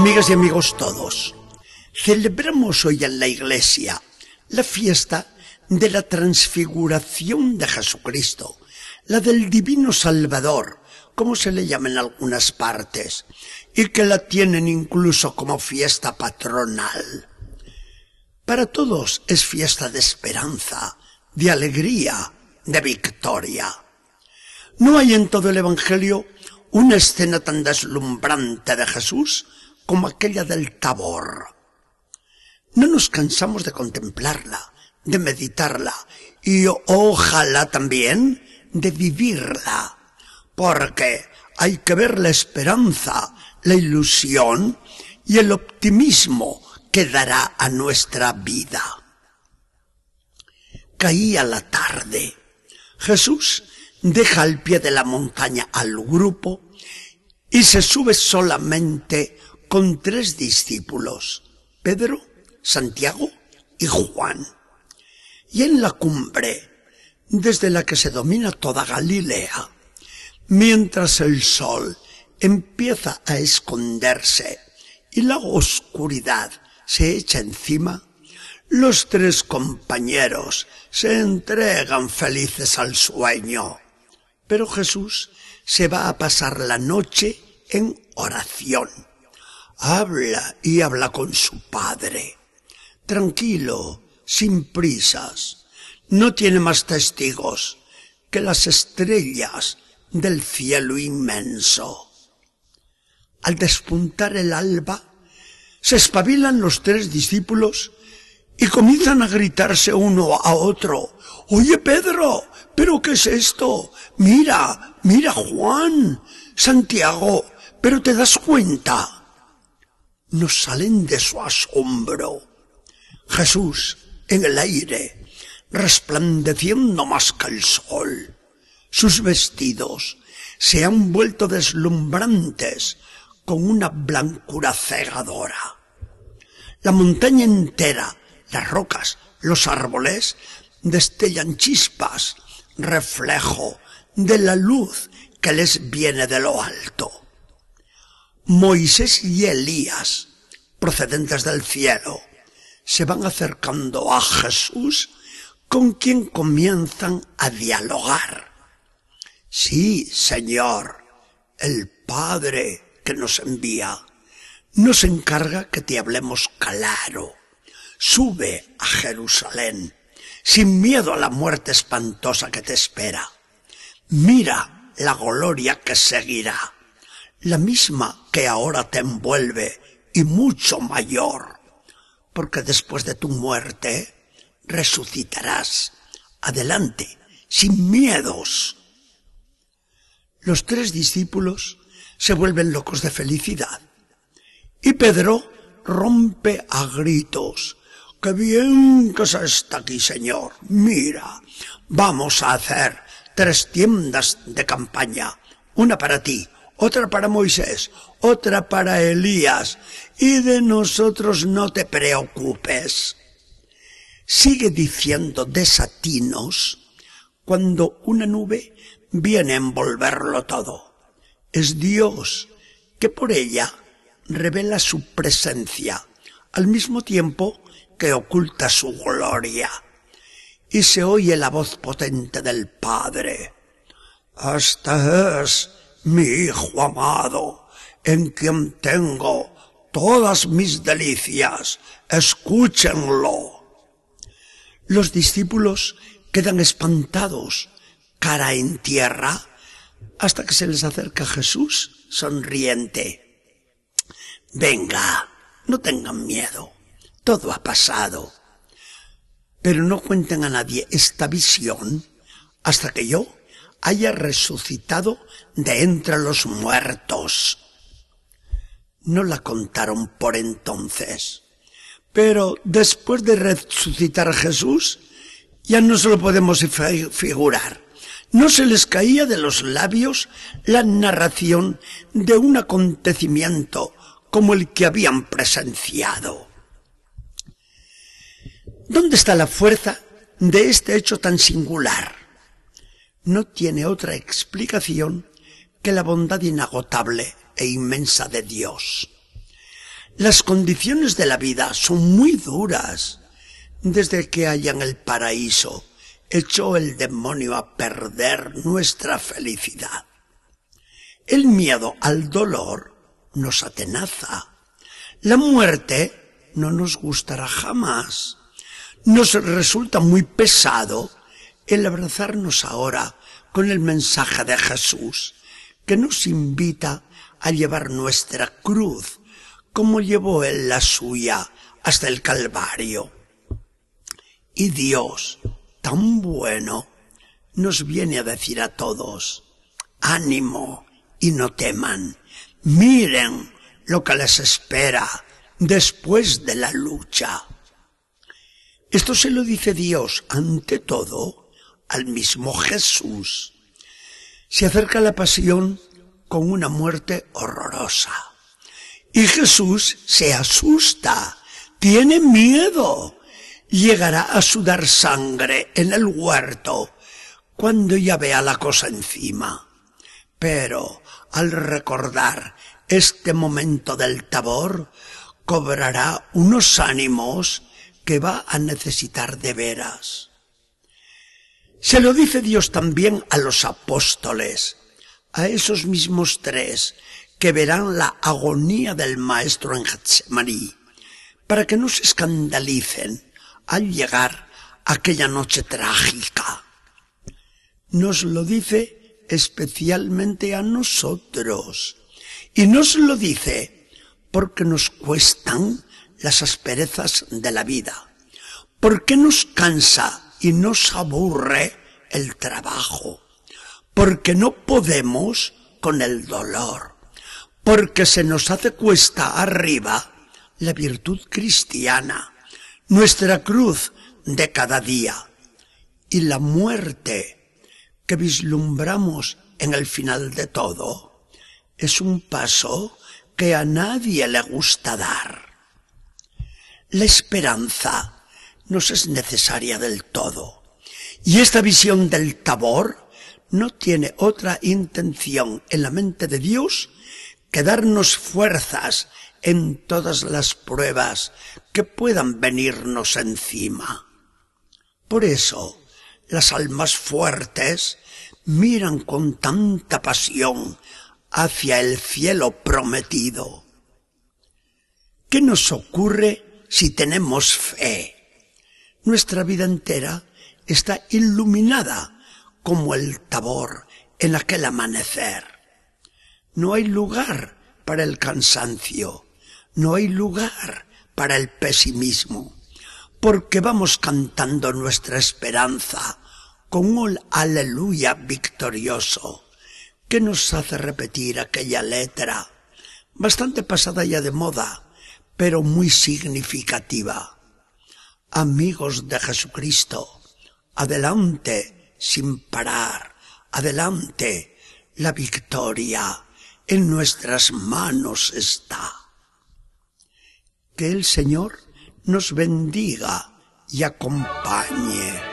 Amigas y amigos todos, celebramos hoy en la iglesia la fiesta de la transfiguración de Jesucristo, la del Divino Salvador, como se le llama en algunas partes, y que la tienen incluso como fiesta patronal. Para todos es fiesta de esperanza, de alegría, de victoria. No hay en todo el Evangelio una escena tan deslumbrante de Jesús como aquella del Tabor. No nos cansamos de contemplarla, de meditarla y ojalá también de vivirla, porque hay que ver la esperanza, la ilusión y el optimismo que dará a nuestra vida. Caía la tarde. Jesús deja al pie de la montaña al grupo y se sube solamente con tres discípulos, Pedro, Santiago y Juan. Y en la cumbre, desde la que se domina toda Galilea, mientras el sol empieza a esconderse y la oscuridad se echa encima, los tres compañeros se entregan felices al sueño. Pero Jesús se va a pasar la noche en oración. Habla y habla con su Padre. Tranquilo, sin prisas. No tiene más testigos que las estrellas del cielo inmenso. Al despuntar el alba, se espabilan los tres discípulos y comienzan a gritarse uno a otro. Oye Pedro, ¿pero qué es esto? Mira, mira Juan, Santiago, ¿pero te das cuenta? No salen de su asombro. Jesús en el aire, resplandeciendo más que el sol. Sus vestidos se han vuelto deslumbrantes con una blancura cegadora. La montaña entera, las rocas, los árboles, destellan chispas, reflejo de la luz que les viene de lo alto. Moisés y Elías, procedentes del cielo, se van acercando a Jesús con quien comienzan a dialogar. Sí, Señor, el Padre que nos envía nos encarga que te hablemos claro. Sube a Jerusalén, sin miedo a la muerte espantosa que te espera. Mira la gloria que seguirá, la misma que ahora te envuelve y mucho mayor, porque después de tu muerte resucitarás. Adelante, sin miedos. Los tres discípulos se vuelven locos de felicidad. Y Pedro rompe a gritos. ¡Qué bien que se está aquí, Señor! Mira, vamos a hacer tres tiendas de campaña. Una para ti, otra para Moisés, otra para Elías. Y de nosotros no te preocupes. Sigue diciendo desatinos cuando una nube viene a envolverlo todo es Dios que por ella revela su presencia, al mismo tiempo que oculta su gloria. Y se oye la voz potente del Padre. Este es mi Hijo amado, en quien tengo todas mis delicias. Escúchenlo. Los discípulos quedan espantados, cara en tierra, hasta que se les acerca Jesús sonriente. Venga, no tengan miedo, todo ha pasado. Pero no cuenten a nadie esta visión hasta que yo haya resucitado de entre los muertos. No la contaron por entonces. Pero después de resucitar Jesús, ya no se lo podemos figurar no se les caía de los labios la narración de un acontecimiento como el que habían presenciado. ¿Dónde está la fuerza de este hecho tan singular? No tiene otra explicación que la bondad inagotable e inmensa de Dios. Las condiciones de la vida son muy duras. Desde que hayan el paraíso, echó el demonio a perder nuestra felicidad. El miedo al dolor nos atenaza. La muerte no nos gustará jamás. Nos resulta muy pesado el abrazarnos ahora con el mensaje de Jesús, que nos invita a llevar nuestra cruz como llevó él la suya hasta el Calvario. Y Dios, tan bueno, nos viene a decir a todos, ánimo y no teman, miren lo que les espera después de la lucha. Esto se lo dice Dios ante todo al mismo Jesús. Se acerca la pasión con una muerte horrorosa. Y Jesús se asusta, tiene miedo. Llegará a sudar sangre en el huerto cuando ya vea la cosa encima. Pero al recordar este momento del tabor, cobrará unos ánimos que va a necesitar de veras. Se lo dice Dios también a los apóstoles, a esos mismos tres que verán la agonía del Maestro en Getsemaní, para que no se escandalicen al llegar aquella noche trágica. Nos lo dice especialmente a nosotros, y nos lo dice porque nos cuestan las asperezas de la vida, porque nos cansa y nos aburre el trabajo, porque no podemos con el dolor, porque se nos hace cuesta arriba la virtud cristiana, nuestra cruz de cada día y la muerte que vislumbramos en el final de todo es un paso que a nadie le gusta dar. La esperanza nos es necesaria del todo y esta visión del tabor no tiene otra intención en la mente de Dios que darnos fuerzas en todas las pruebas que puedan venirnos encima. Por eso, las almas fuertes miran con tanta pasión hacia el cielo prometido. ¿Qué nos ocurre si tenemos fe? Nuestra vida entera está iluminada como el tabor en aquel amanecer. No hay lugar para el cansancio, no hay lugar para el pesimismo, porque vamos cantando nuestra esperanza con un aleluya victorioso que nos hace repetir aquella letra, bastante pasada ya de moda, pero muy significativa. Amigos de Jesucristo, adelante sin parar, adelante, la victoria en nuestras manos está. Que el Señor nos bendiga y acompañe.